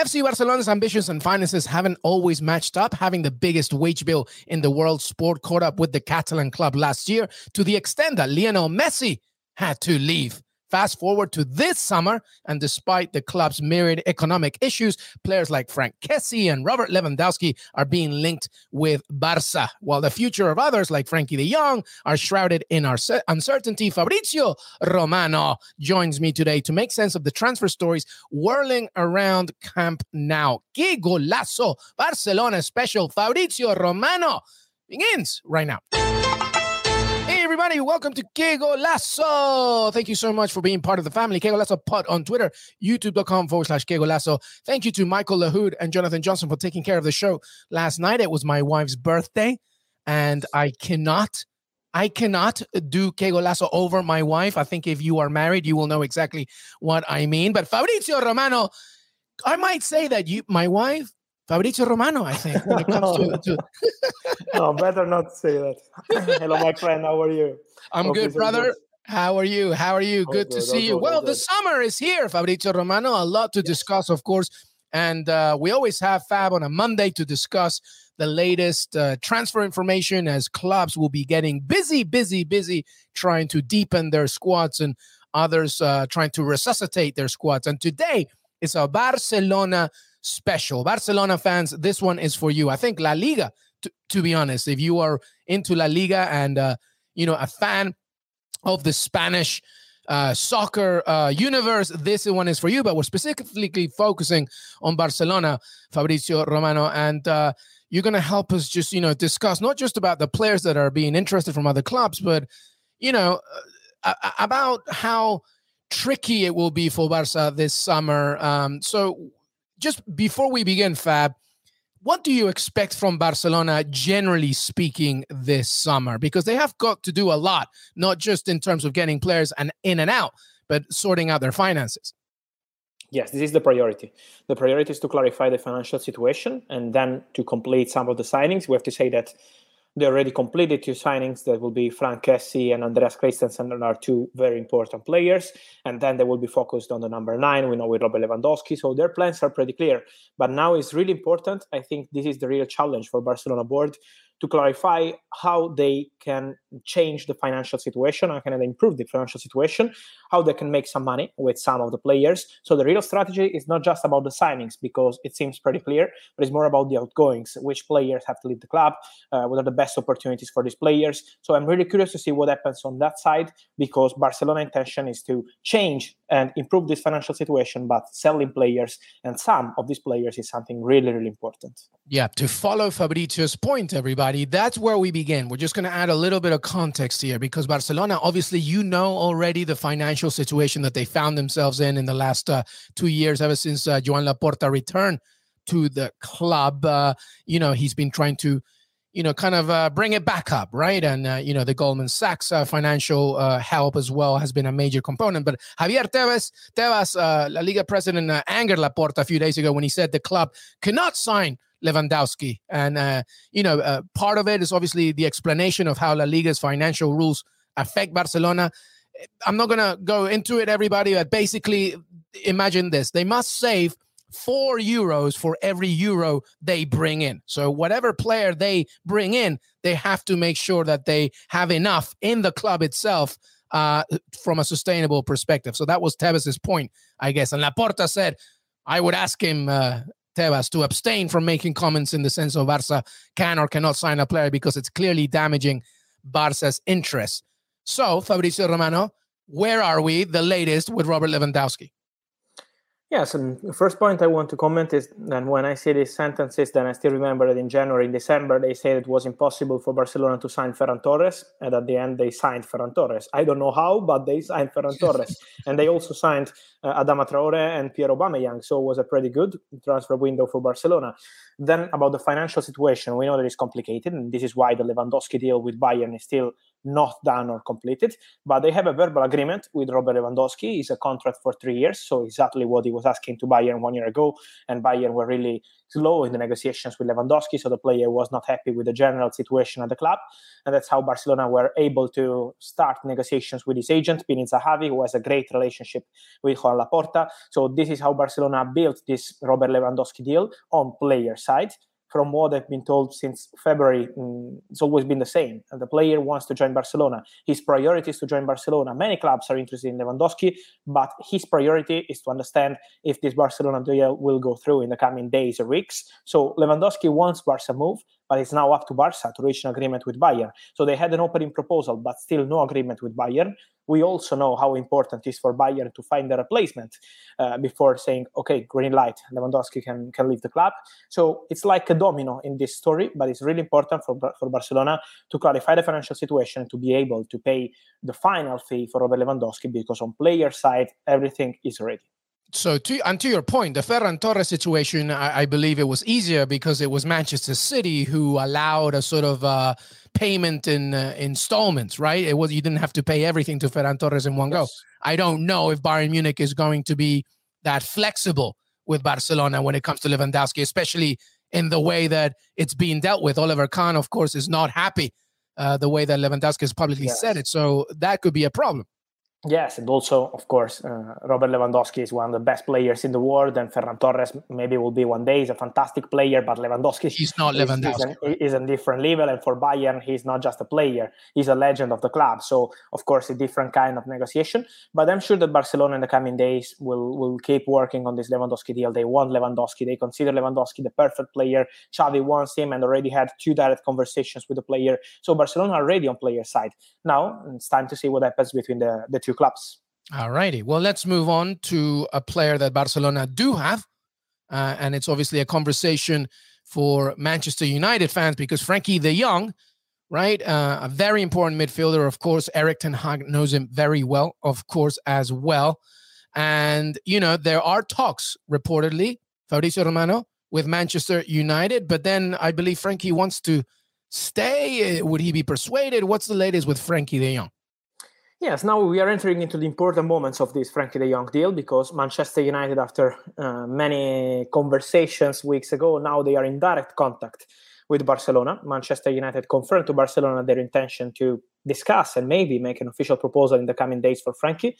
FC Barcelona's ambitions and finances haven't always matched up, having the biggest wage bill in the world sport caught up with the Catalan club last year to the extent that Lionel Messi had to leave. Fast forward to this summer, and despite the club's myriad economic issues, players like Franck Kessié and Robert Lewandowski are being linked with Barca, while the future of others like Frenkie de Jong are shrouded in our uncertainty. Fabrizio Romano joins me today to make sense of the transfer stories whirling around Camp Nou. Que golazo! Barcelona special Fabrizio Romano begins right now everybody. Welcome to Que Golazo. Thank you so much for being part of the family. Que Golazo Pod on Twitter, youtube.com forward slash Que Golazo. Thank you to Michael Lahoud and Jonathan Johnson for taking care of the show last night. It was my wife's birthday, and I cannot. I cannot do Que Golazo over my wife. I think if you are married, you will know exactly what I mean. But Fabrizio Romano, I might say that you, my wife, Fabrizio Romano, I think, when it comes to. to... no, better not say that. Hello, my friend. How are you? I'm Hope good, brother. Good. How are you? How are you? good, good to see you. Good, well, the summer is here, Fabrizio Romano. A lot to yes. discuss, of course. And uh, we always have Fab on a Monday to discuss the latest uh, transfer information as clubs will be getting busy, busy, busy trying to deepen their squads and others uh, trying to resuscitate their squads. And today is a Barcelona special. Barcelona fans, this one is for you. I think La Liga, to, be honest, if you are into La Liga and uh, you know a fan of the Spanish uh, soccer uh, universe, this one is for you. But we're specifically focusing on Barcelona, Fabrizio Romano, and uh, you're going to help us just you know discuss not just about the players that are being interested from other clubs, but you know uh, about how tricky it will be for Barca this summer. Um, so just before we begin, Fab, what do you expect from Barcelona, generally speaking, this summer? Because they have got to do a lot, not just in terms of getting players and in and out, but sorting out their finances. Yes, this is the priority. The priority is to clarify the financial situation and then to complete some of the signings. We have to say that they already completed two signings that will be Franck Kessié and Andreas Christensen and are two very important players. And then they will be focused on the number nine. We know with Robert Lewandowski. So their plans are pretty clear. But now it's really important. I think this is the real challenge for Barcelona board to clarify how they can change the financial situation, how can they improve the financial situation, how they can make some money with some of the players. So the real strategy is not just about the signings because it seems pretty clear, but it's more about the outgoings, which players have to leave the club, uh, what are the best opportunities for these players. So I'm really curious to see what happens on that side because Barcelona intention is to change and improve this financial situation, but selling players and some of these players is something really, really important. Yeah, to follow Fabrizio's point, everybody, that's where we begin. We're just going to add a little bit of context here because Barcelona, obviously, you know already the financial situation that they found themselves in in the last uh, two years, ever since uh, Joan Laporta returned to the club. Uh, you know, he's been trying to you know, kind of uh, bring it back up, right? And uh, you know, the Goldman Sachs uh, financial uh, help as well has been a major component. But Javier Tebas, Tebas, uh, La Liga president, uh, angered Laporta a few days ago when he said the club cannot sign Lewandowski, and you know, part of it is obviously the explanation of how La Liga's financial rules affect Barcelona. I'm not gonna go into it, everybody, but basically, imagine this: they must save four euros for every euro they bring in. So whatever player they bring in, they have to make sure that they have enough in the club itself uh, from a sustainable perspective. So that was Tebas's point, I guess. And Laporta said, I would ask him, uh, Tevez, to abstain from making comments in the sense of Barca can or cannot sign a player because it's clearly damaging Barca's interests. So, Fabrizio Romano, where are we the latest with Robert Lewandowski? Yes, and the first point I want to comment is that when I see these sentences, then I still remember that in January, in December, they said it was impossible for Barcelona to sign Ferran Torres, and at the end they signed Ferran Torres. I don't know how, but they signed Ferran Torres, and they also signed uh, Adama Traore and Pierre Aubameyang, so it was a pretty good transfer window for Barcelona. Then about the financial situation, we know that it's complicated, and this is why the Lewandowski deal with Bayern is still not done or completed. But they have a verbal agreement with Robert Lewandowski. It's a contract for three years, so exactly what he was asking to Bayern one year ago. And Bayern were really slow in the negotiations with Lewandowski, so the player was not happy with the general situation at the club. And that's how Barcelona were able to start negotiations with his agent, Pini Zahavi, who has a great relationship with Juan Laporta. So this is how Barcelona built this Robert Lewandowski deal on player side from what I've been told since February, mm, it's always been the same. The player wants to join Barcelona. His priority is to join Barcelona. Many clubs are interested in Lewandowski, but his priority is to understand if this Barcelona deal will go through in the coming days or weeks. So Lewandowski wants Barca move, but it's now up to Barca to reach an agreement with Bayern. So they had an opening proposal, but still no agreement with Bayern we also know how important it is for Bayern to find a replacement uh, before saying, okay, green light, Lewandowski can, can leave the club. So it's like a domino in this story, but it's really important for, for Barcelona to clarify the financial situation to be able to pay the final fee for Robert Lewandowski because on player side, everything is ready so to and to your point, the Ferran Torres situation, I, I, believe it was easier because it was Manchester City who allowed a sort of uh, payment in uh, installments, right? It was you didn't have to pay everything to Ferran Torres in one yes. go. I don't know if Bayern Munich is going to be that flexible with Barcelona when it comes to Lewandowski, especially in the way that it's being dealt with. Oliver Kahn, of course, is not happy uh, the way that Lewandowski has publicly yes. said it, so that could be a problem. Yes, and also, of course, uh, Robert Lewandowski is one of the best players in the world, and Ferran Torres maybe will be one day. He's a fantastic player, but Lewandowski he's not is, Lewandowski. Is, an, is a different level, and for Bayern, he's not just a player; he's a legend of the club. So, of course, a different kind of negotiation. But I'm sure that Barcelona in the coming days will will keep working on this Lewandowski deal. They want Lewandowski. They consider Lewandowski the perfect player. Xavi wants him, and already had two direct conversations with the player. So Barcelona are ready on player side. Now it's time to see what happens between the the two two clubs. All righty. Well, let's move on to a player that Barcelona do have. Uh, and it's obviously a conversation for Manchester United fans because Frenkie de Jong, right? Uh, a very important midfielder, of course. Erik Ten Hag knows him very well, of course, as well. And, you know, there are talks reportedly, Fabrizio Romano, with Manchester United. But then I believe Frenkie wants to stay. Would he be persuaded? What's the latest with Frenkie de Jong? Yes, now we are entering into the important moments of this Frenkie de Jong deal because Manchester United, after uh, many conversations weeks ago, now they are in direct contact with Barcelona. Manchester United confirmed to Barcelona their intention to discuss and maybe make an official proposal in the coming days for Frenkie.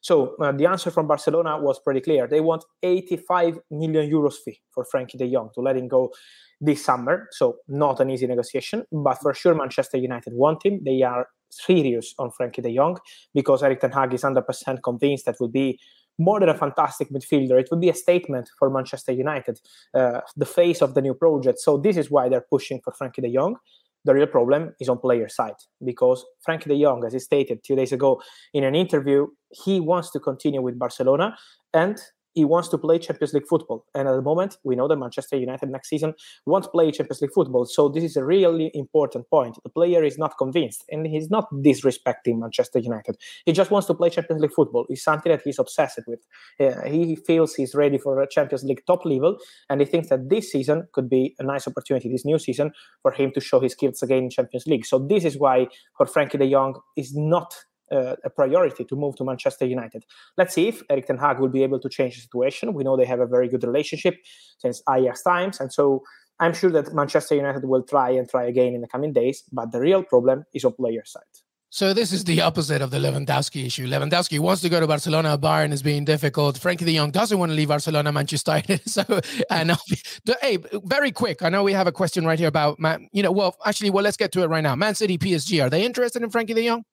So uh, the answer from Barcelona was pretty clear. They want 85 million euros fee for Frenkie de Jong to let him go this summer. So not an easy negotiation, but for sure Manchester United want him. They are serious on Frenkie de Jong because Erik Ten Hag is 100% convinced that will be more than a fantastic midfielder. It would be a statement for Manchester United, uh, the face of the new project. So this is why they're pushing for Frenkie de Jong. The real problem is on player side because Frenkie de Jong, as he stated two days ago in an interview, he wants to continue with Barcelona and he wants to play Champions League football. And at the moment, we know that Manchester United next season won't play Champions League football. So this is a really important point. The player is not convinced, and he's not disrespecting Manchester United. He just wants to play Champions League football. It's something that he's obsessed with. Uh, he feels he's ready for a Champions League top level, and he thinks that this season could be a nice opportunity, this new season, for him to show his skills again in Champions League. So this is why for Frenkie de Jong is not uh, a priority to move to Manchester United. Let's see if Erik Ten Hag will be able to change the situation. We know they have a very good relationship since Ajax times, and so I'm sure that Manchester United will try and try again in the coming days. But the real problem is on player side. So this is the opposite of the Lewandowski issue. Lewandowski wants to go to Barcelona. Bayern is being difficult. Frenkie de Jong doesn't want to leave Barcelona, Manchester United. So, and hey, very quick. I know we have a question right here about, Man, you know, well, actually, well, let's get to it right now. Man City, PSG, are they interested in Frenkie de Jong?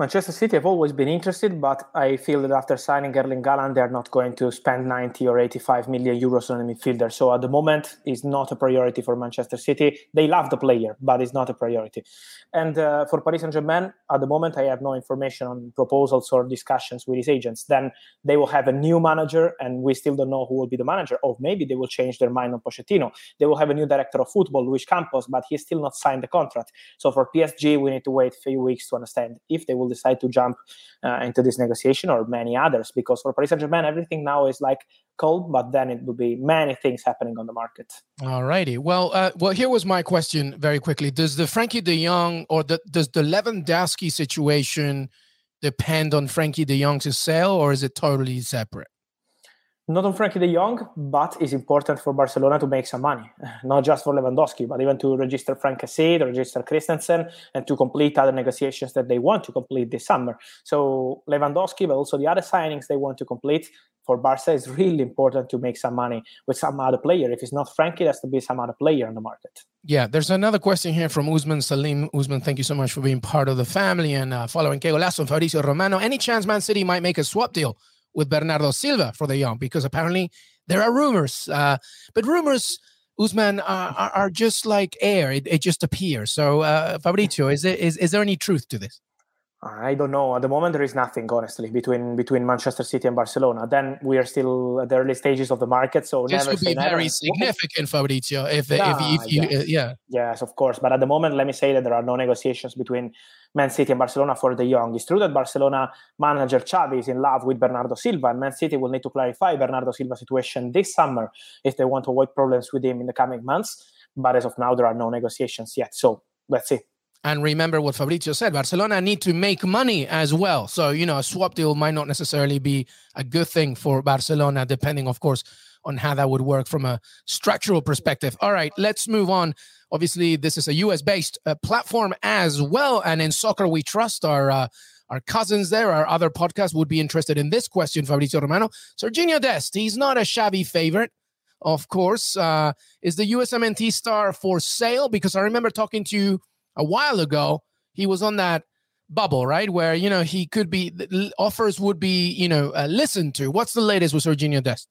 Manchester City have always been interested, but I feel that after signing Erling Haaland, they're not going to spend 90 or 85 million euros on a midfielder. So at the moment, it's not a priority for Manchester City. They love the player, but it's not a priority. And uh, for Paris Saint Germain, at the moment, I have no information on proposals or discussions with his agents. Then they will have a new manager, and we still don't know who will be the manager. Or maybe they will change their mind on Pochettino. They will have a new director of football, Luis Campos, but he's still not signed the contract. So for PSG, we need to wait a few weeks to understand if they will will decide to jump uh, into this negotiation or many others. Because for Paris Saint Germain, everything now is like cold, but then it will be many things happening on the market. All righty. Well, uh, well, here was my question very quickly: Does the Frenkie De Jong or the, does the Lewandowski situation depend on Frenkie De Jong's sale, or is it totally separate? Not on Frenkie de Jong, but it's important for Barcelona to make some money, not just for Lewandowski, but even to register Franck Kessié, to register Christensen, and to complete other negotiations that they want to complete this summer. So Lewandowski, but also the other signings they want to complete for Barca is really important to make some money with some other player. If it's not Frenkie, it has to be some other player on the market. Yeah, there's another question here from Usman Salim. Usman, thank you so much for being part of the family and uh, following Que Golazo and Fabrizio Romano. Any chance Man City might make a swap deal with Bernardo Silva for De Jong because apparently there are rumors. Uh, but rumors, Usman, are, are, are, just like air; it, it just appears. So, uh, Fabrizio, is there is, is there any truth to this? I don't know. At the moment, there is nothing, honestly, between between Manchester City and Barcelona. Then we are still at the early stages of the market, so this would be very significant, Fabrizio. If yeah, if, if you, yeah. Uh, yeah, yes, of course. But at the moment, let me say that there are no negotiations between Man City and Barcelona for De Jong. It's true that Barcelona manager Xavi is in love with Bernardo Silva, and Man City will need to clarify Bernardo Silva's situation this summer if they want to avoid problems with him in the coming months. But as of now, there are no negotiations yet. So let's see. And remember what Fabrizio said, Barcelona need to make money as well. So, you know, a swap deal might not necessarily be a good thing for Barcelona, depending, of course, on how that would work from a structural perspective. All right, let's move on. Obviously, this is a US based uh, platform as well. And in soccer, we trust our. Uh, our cousins there, our other podcasts would be interested in this question, Fabrizio Romano. Sergiño Dest, he's not a shabby favorite, of course. Uh, is the USMNT star for sale? Because I remember talking to you a while ago, he was on that bubble, right? Where, you know, he could be, offers would be, you know, uh, listened to. What's the latest with Sergiño Dest?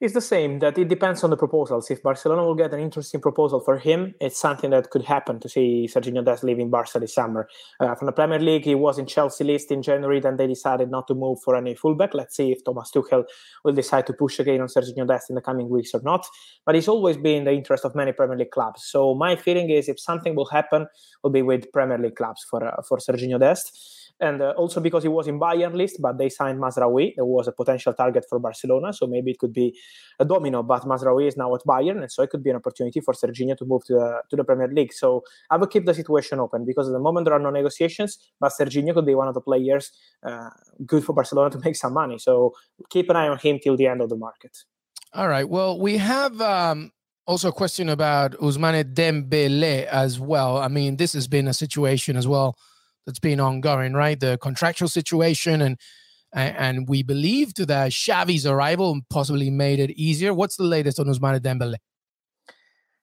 It's the same that it depends on the proposals. If Barcelona will get an interesting proposal for him, it's something that could happen to see Sergio Dest leaving Barca this summer. Uh, from the Premier League, he was in Chelsea list in January, then they decided not to move for any fullback. Let's see if Thomas Tuchel will decide to push again on Sergio Dest in the coming weeks or not. But it's always been the interest of many Premier League clubs. So my feeling is if something will happen, will be with Premier League clubs for uh, for Sergiño Dest and uh, also because he was in Bayern list, but they signed Mazraoui. There was a potential target for Barcelona, so maybe it could be a domino. But Mazraoui is now at Bayern, and so it could be an opportunity for Sergiño to move to the to the Premier League. So I will keep the situation open because at the moment there are no negotiations, but Sergiño could be one of the players uh, good for Barcelona to make some money. So keep an eye on him till the end of the market. All right. Well, we have. Um also a question about Ousmane Dembele as well. I mean, this has been a situation as well that's been ongoing, right? The contractual situation and and we believed that Xavi's arrival possibly made it easier. What's the latest on Ousmane Dembele?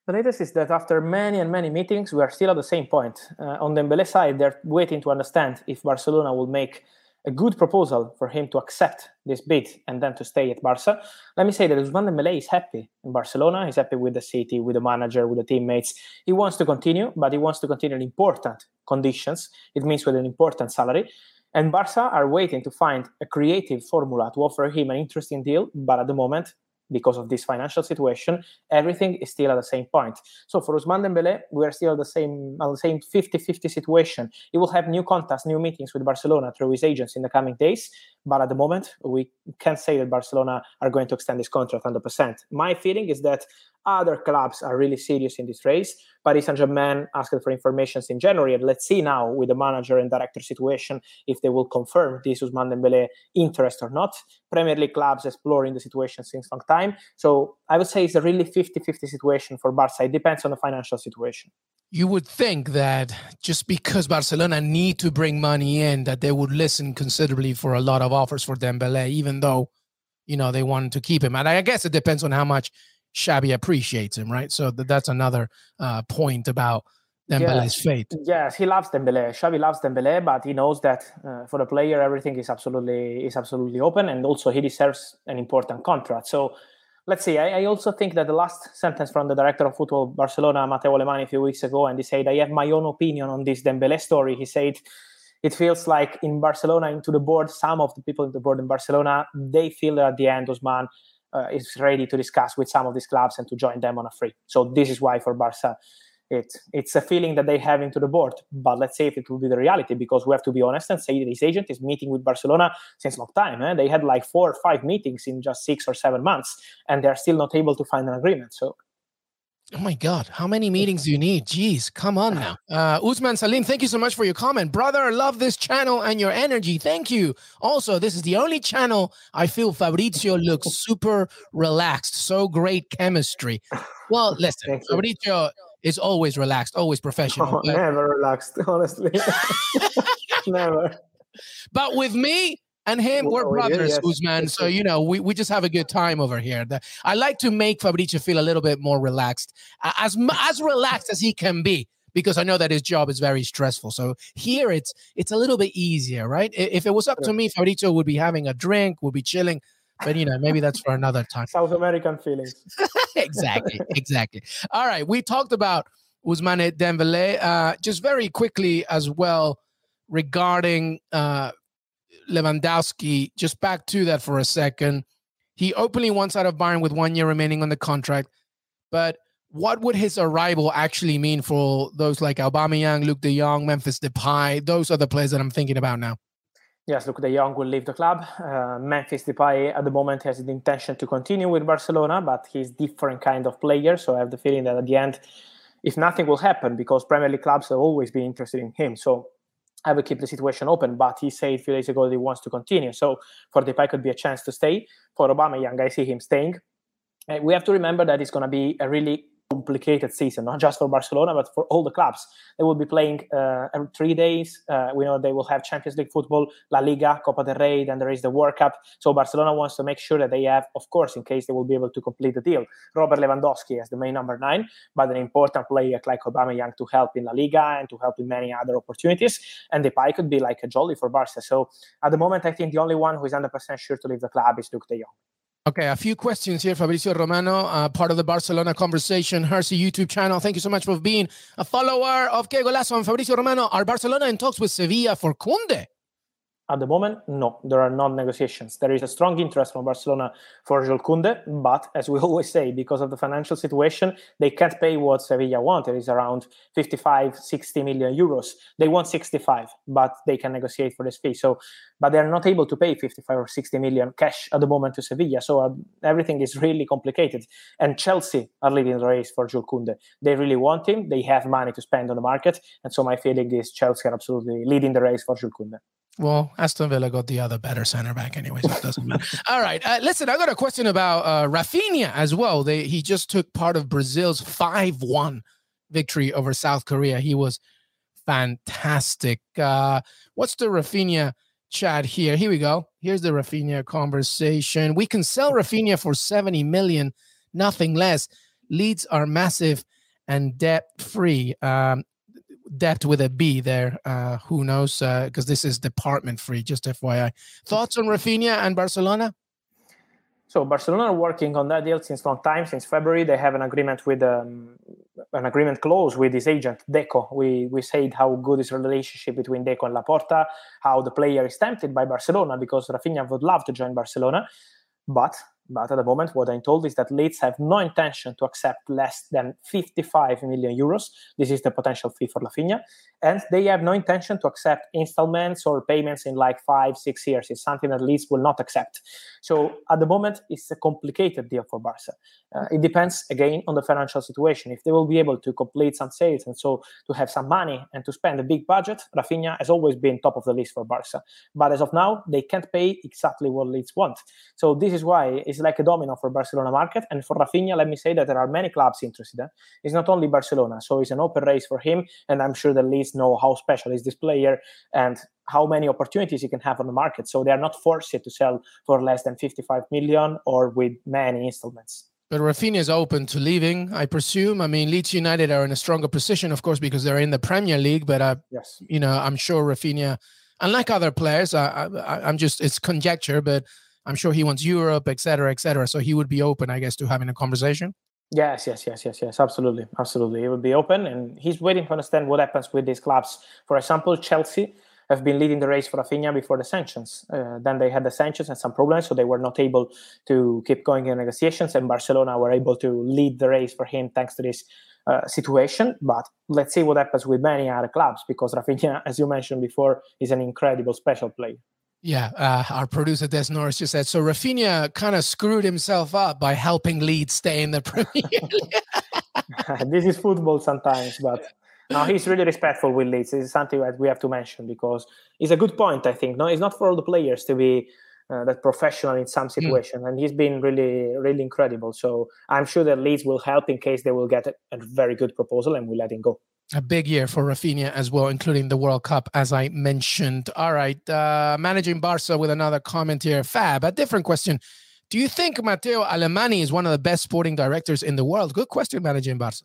The latest is that after many and many meetings, we are still at the same point. Uh, on Dembele side, they're waiting to understand if Barcelona will make a good proposal for him to accept this bid and then to stay at Barca. Let me say that Ousmane Dembele is happy in Barcelona. He's happy with the city, with the manager, with the teammates. He wants to continue, but he wants to continue in important conditions. It means with an important salary. And Barca are waiting to find a creative formula to offer him an interesting deal, but at the moment because of this financial situation, everything is still at the same point. So for Ousmane Dembele, we are still at the same at the same 50-50 situation. He will have new contacts, new meetings with Barcelona through his agents in the coming days. But at the moment, we can't say that Barcelona are going to extend this contract 100%. My feeling is that Other clubs are really serious in this race. Paris Saint Germain asked for information in January, and let's see now with the manager and director situation if they will confirm this Ousmane Dembele interest or not. Premier League clubs exploring the situation since long time. So I would say it's a really 50-50 situation for Barca. It depends on the financial situation you would think that just because Barcelona need to bring money in, that they would listen considerably for a lot of offers for Dembele, even though you know they wanted to keep him. And I guess it depends on how much Xavi appreciates him, right? So that's another uh, point about Dembele's yes. fate. Yes, he loves Dembele. Xavi loves Dembele, but he knows that uh, for the player, everything is absolutely is absolutely open, and also he deserves an important contract. So let's see. I, I, also think that the last sentence from the director of football Barcelona, Mateu Alemany, a few weeks ago, and he said, "I have my own opinion on this Dembele story." He said, "It feels like in Barcelona, into the board, some of the people in the board in Barcelona, they feel that at the end, Ousmane uh, is ready to discuss with some of these clubs and to join them on a free. So this is why for Barca." it it's a feeling that they have into the board but let's say if it will be the reality because we have to be honest and say that this agent is meeting with barcelona since long time eh? they had like four or five meetings in just six or seven months and they're still not able to find an agreement so Oh my God, how many meetings do you need? Jeez, come on now. Uh, Usman Salim, thank you so much for your comment. Brother, I love this channel and your energy. Thank you. Also, this is the only channel I feel Fabrizio looks super relaxed. So great chemistry. Well, listen, Fabrizio is always relaxed, always professional. Oh, never relaxed, honestly. never. But with me, and him, we're oh, brothers, yes. Usman. So you know, we, we just have a good time over here. The, I like to make Fabrizio feel a little bit more relaxed, as as relaxed as he can be, because I know that his job is very stressful. So here, it's it's a little bit easier, right? If it was up to me, Fabrizio would be having a drink, would be chilling. But you know, maybe that's for another time. South American feelings. exactly, exactly. All right, we talked about Ousmane Dembele. Uh, just very quickly as well regarding uh, Lewandowski. Just back to that for a second. He openly wants out of Bayern with one year remaining on the contract, but what would his arrival actually mean for those like Aubameyang, Luuk De Jong, Memphis Depay? Those are the players that I'm thinking about now. Yes, Luuk De Jong will leave the club. Uh, Memphis Depay at the moment has the intention to continue with Barcelona, but he's different kind of player. So I have the feeling that at the end, if nothing will happen, because Premier League clubs have always been interested in him. So I will keep the situation open. But he said a few days ago that he wants to continue. So for Depay could be a chance to stay. For Aubameyang, I see him staying. Uh, we have to remember that it's going to be a really complicated season, not just for Barcelona, but for all the clubs. They will be playing uh, every three days. Uh, we know they will have Champions League football, La Liga, Copa del Rey, then there is the World Cup. So Barcelona wants to make sure that they have, of course, in case they will be able to complete the deal, Robert Lewandowski as the main number nine, but an important player like Aubameyang to help in La Liga and to help in many other opportunities. And Depay could be like a jolly for Barca. So at the moment, I think the only one who is 100% sure to leave the club is Luuk De Jong. Okay, a few questions here, Fabrizio Romano, uh, part of the Barcelona Conversation Hersey YouTube channel. Thank you so much for being a follower of Que Golazo and Fabrizio Romano. Are Barcelona in talks with Sevilla for Koundé? At the moment, no, there are not negotiations. There is a strong interest from Barcelona for Jules Koundé, but as we always say, because of the financial situation, they can't pay what Sevilla want. It is around 55, 60 million euros. They want 65, but they can negotiate for this fee. So, but they're not able to pay 55 or 60 million cash at the moment to Sevilla. So uh, everything is really complicated. And Chelsea are leading the race for Jules Koundé. They really want him. They have money to spend on the market. And so my feeling is Chelsea are absolutely leading the race for Jules Koundé. Well, Aston Villa got the other better center back anyway, so it doesn't matter. All right. Uh, listen, I got a question about uh, Raphinha as well. They, he just took part of Brazil's 5 1 victory over South Korea. He was fantastic. Uh, what's the Raphinha chat here? Here we go. Here's the Raphinha conversation. We can sell Raphinha for 70 million, nothing less. Leeds are massive and debt free. Um, debt with a B there. Uh, who knows? Because uh, this is department free, just FYI. Thoughts on Raphinha and Barcelona? So Barcelona are working on that deal since long time, since February. They have an agreement with um, an agreement clause with his agent Deco. We we said how good is the relationship between Deco and Laporta, how the player is tempted by Barcelona because Raphinha would love to join Barcelona, but But at the moment, what I'm told is that Leeds have no intention to accept less than 55 million euros. This is the potential fee for Raphinha. And they have no intention to accept installments or payments in like five, six years. It's something that Leeds will not accept. So at the moment, it's a complicated deal for Barca. Uh, it depends, again, on the financial situation. If they will be able to complete some sales and so to have some money and to spend a big budget, Raphinha has always been top of the list for Barca. But as of now, they can't pay exactly what Leeds want. So this is why it's like a domino for Barcelona market. And for Raphinha, let me say that there are many clubs interested. Eh? It's not only Barcelona, so it's an open race for him. And I'm sure the Leeds know how special is this player and how many opportunities he can have on the market. So they are not forced to sell for less than 55 million or with many installments. But Raphinha is open to leaving, I presume. I mean, Leeds United are in a stronger position, of course, because they're in the Premier League. But I, yes, you know, I'm sure Raphinha, unlike other players, I, I, I'm just it's conjecture, but I'm sure he wants Europe, et cetera, et cetera. So he would be open, I guess, to having a conversation. Yes, yes, yes, yes, yes, absolutely, absolutely. He would be open, and he's waiting to understand what happens with these clubs. For example, Chelsea have been leading the race for Raphinha before the sanctions. Uh, then they had the sanctions and some problems, so they were not able to keep going in negotiations. And Barcelona were able to lead the race for him thanks to this uh, situation. But let's see what happens with many other clubs because Raphinha, as you mentioned before, is an incredible special player. Yeah, uh, our producer Des Norris just said so. Raphinha kind of screwed himself up by helping Leeds stay in the Premier League. this is football sometimes, but no, he's really respectful with Leeds. It's something that we have to mention because it's a good point. I think no, it's not for all the players to be uh, that professional in some hmm. situation, mm. and he's been really, really incredible. So I'm sure that Leeds will help in case they will get a, a very good proposal and we let him go. A big year for Raphinha as well, including the World Cup, as I mentioned. All right, uh, managing Barca with another comment here. Fab, a different question. Do you think Mateu Alemany is one of the best sporting directors in the world? Good question, managing Barca.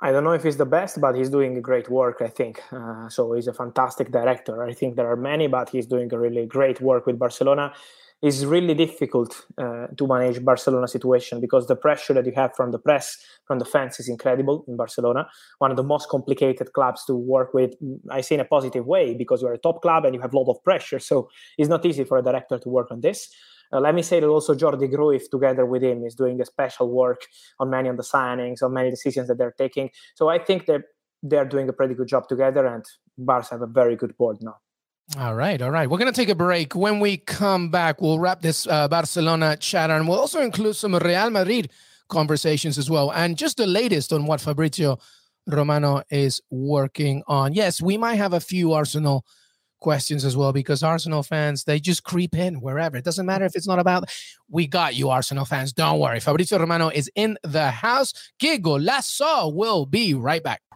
I don't know if he's the best, but he's doing great work, I think. Uh, so he's a fantastic director. I think there are many, but he's doing a really great work with Barcelona. It's really difficult uh, to manage Barcelona situation because the pressure that you have from the press, from the fans is incredible in Barcelona. One of the most complicated clubs to work with. I say in a positive way because you're a top club and you have a lot of pressure. So it's not easy for a director to work on this. Uh, let me say that also Jordi Cruyff, together with him, is doing a special work on many of the signings, on many decisions that they're taking. So I think that they're doing a pretty good job together, and Barca have a very good board now. All right, all right. We're going to take a break. When we come back, we'll wrap this uh, Barcelona chat, and we'll also include some Real Madrid conversations as well, and just the latest on what Fabrizio Romano is working on. Yes, we might have a few Arsenal questions as well because Arsenal fans they just creep in wherever. It doesn't matter if it's not about. We got you, Arsenal fans. Don't worry. Fabrizio Romano is in the house. Que Golazo will be right back.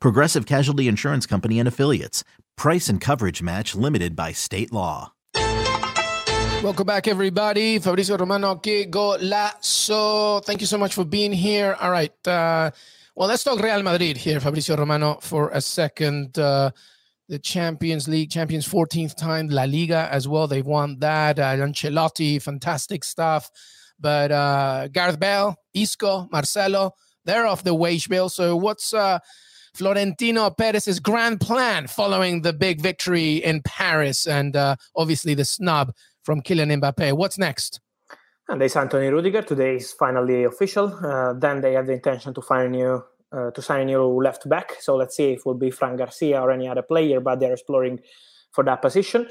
Progressive Casualty Insurance Company and Affiliates. Price and coverage match limited by state law. Welcome back, everybody. Fabrizio Romano, que golazo. Thank you so much for being here. All right. Uh, well, let's talk Real Madrid here, Fabrizio Romano, for a second. Uh, the Champions League, Champions 14th time, La Liga as well. They've won that. Uh, Ancelotti, fantastic stuff. But uh, Gareth Bale, Isco, Marcelo, they're off the wage bill. So, what's uh, Florentino Perez's grand plan following the big victory in Paris and uh, obviously the snub from Kylian Mbappe. What's next? And they signed Tony Rudiger. Today is finally official. Uh, then they have the intention to find a new uh, to sign a new left back. So let's see if it will be Fran Garcia or any other player, but they're exploring for that position.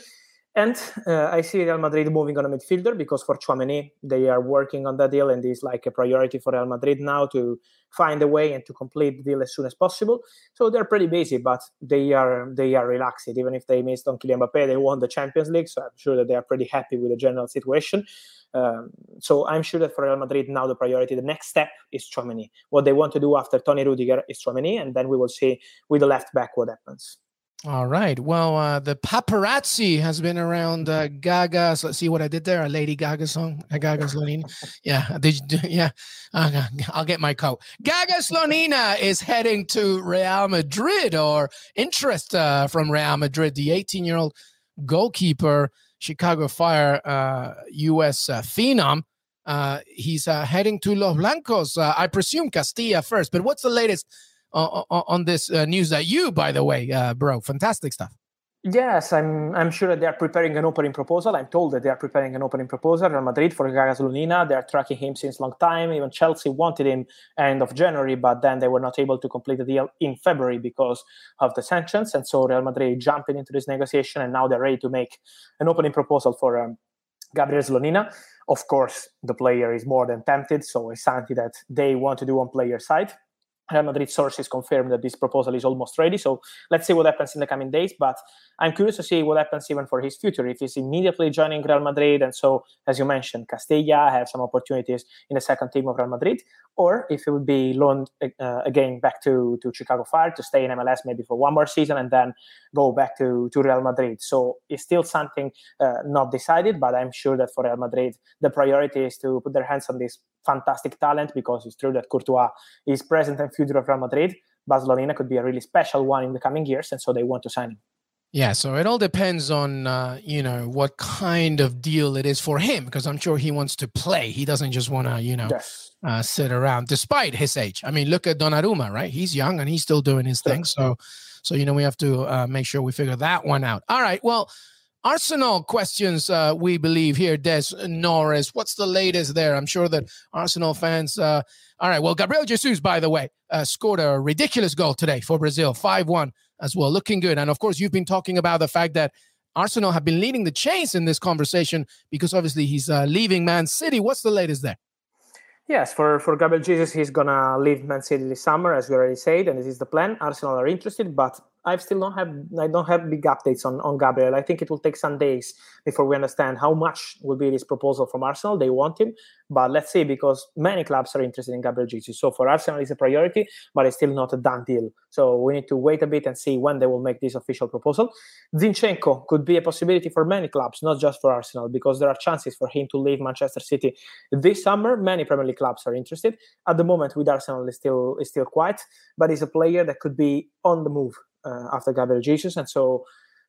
And uh, I see Real Madrid moving on a midfielder because for Tchouameni, they are working on that deal and it's like a priority for Real Madrid now to find a way and to complete the deal as soon as possible. So they're pretty busy, but they are they are relaxed. Even if they missed on Kylian Mbappe, they won the Champions League, so I'm sure that they are pretty happy with the general situation. Um, so I'm sure that for Real Madrid now the priority, the next step is Tchouameni. What they want to do after Tony Rudiger is Tchouameni, and then we will see with the left back what happens. All right. Well, uh, the paparazzi has been around uh, Gaga. So let's see what I did there. A Lady Gaga song. A Gaga Slonina. Yeah. Did you yeah. Uh, I'll get my coat. Gaga Slonina is heading to Real Madrid or interest uh, from Real Madrid. The 18 year old goalkeeper, Chicago Fire U.S. Uh, uh, phenom. he's heading to Los Blancos. I presume Castilla first, but what's the latest? On, this uh, news that you, by the way, uh, bro, fantastic stuff. Yes, I'm. I'm sure that they are preparing an opening proposal. I'm told that they are preparing an opening proposal. Real Madrid for Gaga Slonina. They are tracking him since long time. Even Chelsea wanted him end of January, but then they were not able to complete the deal in February because of the sanctions. And so Real Madrid jumping into this negotiation, and now they're ready to make an opening proposal for um, Gabriel Slonina. Of course, the player is more than tempted, so it's something that they want to do on player side. Real Madrid sources confirm that this proposal is almost ready. So let's see what happens in the coming days. But I'm curious to see what happens even for his future. If he's immediately joining Real Madrid, and so as you mentioned, Castilla have some opportunities in the second team of Real Madrid, or if it would be loaned uh, again back to, to Chicago Fire to stay in MLS maybe for one more season and then go back to, to Real Madrid. So it's still something uh, not decided, but I'm sure that for Real Madrid, the priority is to put their hands on this fantastic talent because it's true that Courtois is present and future of Real Madrid. Slonina could be a really special one in the coming years, and so they want to sign him. Yeah, so it all depends on uh, you know what kind of deal it is for him because I'm sure he wants to play. He doesn't just want to you know yes. uh, sit around, despite his age. I mean, look at Donnarumma, right? He's young and he's still doing his thing. So, so you know we have to uh, make sure we figure that one out. All right, well. Arsenal questions, uh, we believe here, Des Norris. What's the latest there? I'm sure that Arsenal fans. Uh, all right. Well, Gabriel Jesus, by the way, uh, scored a ridiculous goal today for Brazil, 5 1 as well, looking good. And of course, you've been talking about the fact that Arsenal have been leading the chase in this conversation because obviously he's uh, leaving Man City. What's the latest there? Yes, for, for Gabriel Jesus, he's going to leave Man City this summer, as we already said, and this is the plan. Arsenal are interested, but I still don't have I don't have big updates on, on Gabriel. I think it will take some days before we understand how much will be this proposal from Arsenal. They want him, but let's see because many clubs are interested in Gabriel Jesus. So for Arsenal, it's a priority, but it's still not a done deal. So we need to wait a bit and see when they will make this official proposal. Zinchenko could be a possibility for many clubs, not just for Arsenal, because there are chances for him to leave Manchester City this summer. Many Premier League clubs are interested. At the moment, with Arsenal, is still is still quiet, but he's a player that could be on the move Uh, after Gabriel Jesus. And so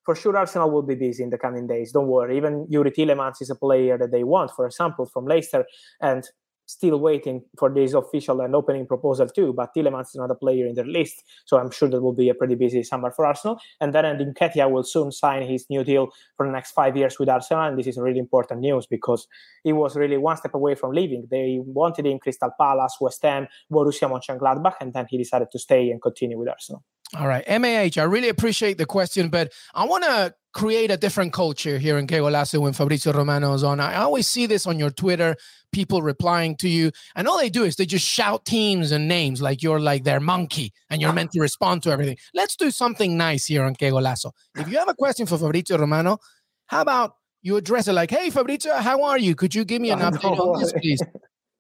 for sure Arsenal will be busy in the coming days. Don't worry. Even Youri Tielemans is a player that they want, for example, from Leicester, and still waiting for this official and opening proposal too. But Tielemans is not a player in their list, so I'm sure that will be a pretty busy summer for Arsenal. And then Nketiah will soon sign his new deal for the next five years with Arsenal, and this is really important news because he was really one step away from leaving. They wanted him Crystal Palace, West Ham, Borussia Mönchengladbach, and then he decided to stay and continue with Arsenal. All right, MAH, I really appreciate the question, but I want to create a different culture here in Que Golazo when Fabrizio Romano is on. I always see this on your Twitter, people replying to you, and all they do is they just shout teams and names like you're like their monkey and you're meant to respond to everything. Let's do something nice here on Que Golazo. If you have a question for Fabrizio Romano, how about you address it like, hey, Fabrizio, how are you? Could you give me an update on this, please?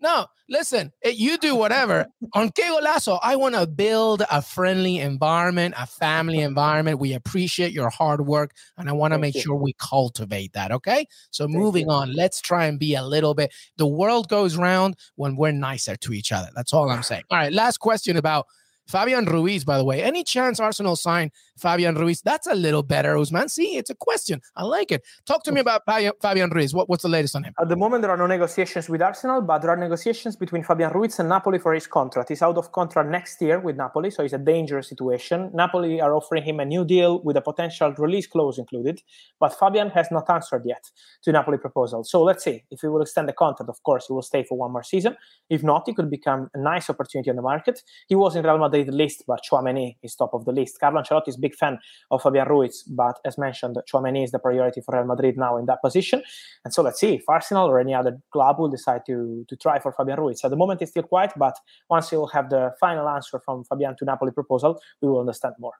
No, listen, eh, you do whatever. On Que Golazo, I want to build a friendly environment, a family environment. We appreciate your hard work, and I want to make you. sure we cultivate that. Okay. So, Thank moving you. on, let's try and be a little bit. The world goes round when we're nicer to each other. That's all I'm saying. All right. Last question about Fabian Ruiz, by the way. Any chance Arsenal sign Fabian Ruiz? That's a little better, Usman. See, it's a question. I like it. Talk to me about Fabian Ruiz. What, what's the latest on him? At the moment, there are no negotiations with Arsenal, but there are negotiations between Fabian Ruiz and Napoli for his contract. He's out of contract next year with Napoli, so it's a dangerous situation. Napoli are offering him a new deal with a potential release clause included, but Fabian has not answered yet to Napoli proposal. So let's see. If he will extend the contract, of course, he will stay for one more season. If not, it could become a nice opportunity on the market. He was in Real Madrid Madrid list, but Tchouameni is top of the list. Carlo Ancelotti is a big fan of Fabian Ruiz, but as mentioned, Tchouameni is the priority for Real Madrid now in that position. And so let's see if Arsenal or any other club will decide to, to try for Fabian Ruiz. At the moment, it's still quiet, but once you will have the final answer from Fabian to Napoli proposal, we will understand more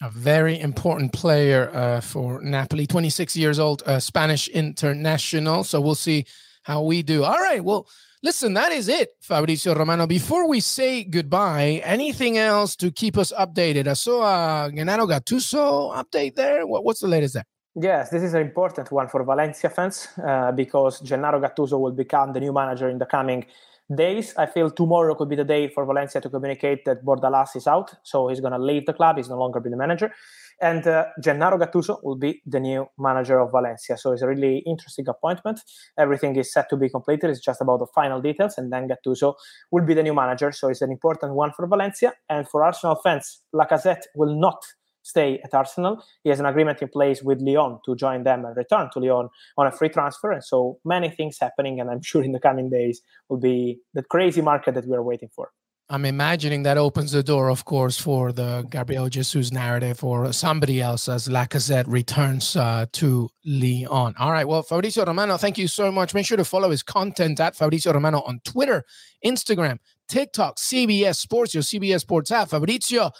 a very important player uh, for Napoli, 26 years old, uh, Spanish international. So we'll see how we do. All right. Well, listen, that is it, Fabrizio Romano. Before we say goodbye, anything else to keep us updated? I saw a Gennaro Gattuso update there. What, what's the latest there? Yes, this is an important one for Valencia fans uh, because Gennaro Gattuso will become the new manager in the coming days. I feel tomorrow could be the day for Valencia to communicate that Bordalas is out, so he's going to leave the club. He's no longer be the manager, and uh, Gennaro Gattuso will be the new manager of Valencia. So it's a really interesting appointment. Everything is set to be completed. It's just about the final details, and then Gattuso will be the new manager. So it's an important one for Valencia and for Arsenal fans. Lacazette will not stay at Arsenal. He has an agreement in place with Lyon to join them and return to Lyon on a free transfer. And so many things happening. And I'm sure in the coming days will be the crazy market that we're waiting for. I'm imagining that opens the door, of course, for the Gabriel Jesus narrative or somebody else as Lacazette returns uh, to Lyon. All right. Well, Fabrizio Romano, thank you so much. Make sure to follow his content at Fabrizio Romano on Twitter, Instagram, TikTok, CBS Sports, your CBS Sports app. Fabrizio,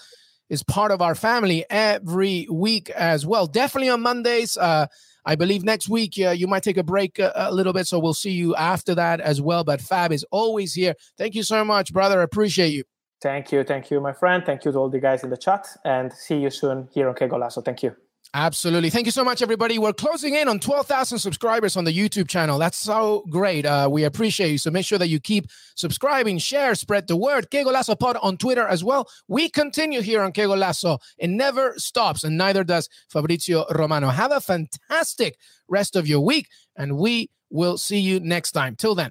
is part of our family every week as well. Definitely on Mondays. Uh, I believe next week uh, you might take a break a, a, little bit, so we'll see you after that as well. But Fab is always here. Thank you so much, brother. I appreciate you. Thank you, thank you, my friend. Thank you to all the guys in the chat, and see you soon here on Que Golazo. Thank you. Absolutely. Thank you so much, everybody. We're closing in on 12,000 subscribers on the YouTube channel. That's so great. Uh, we appreciate you. So make sure that you keep subscribing, share, spread the word. Que Golazo Pod on Twitter as well. We continue here on Que Golazo. It never stops, and neither does Fabrizio Romano. Have a fantastic rest of your week, and we will see you next time. Till then.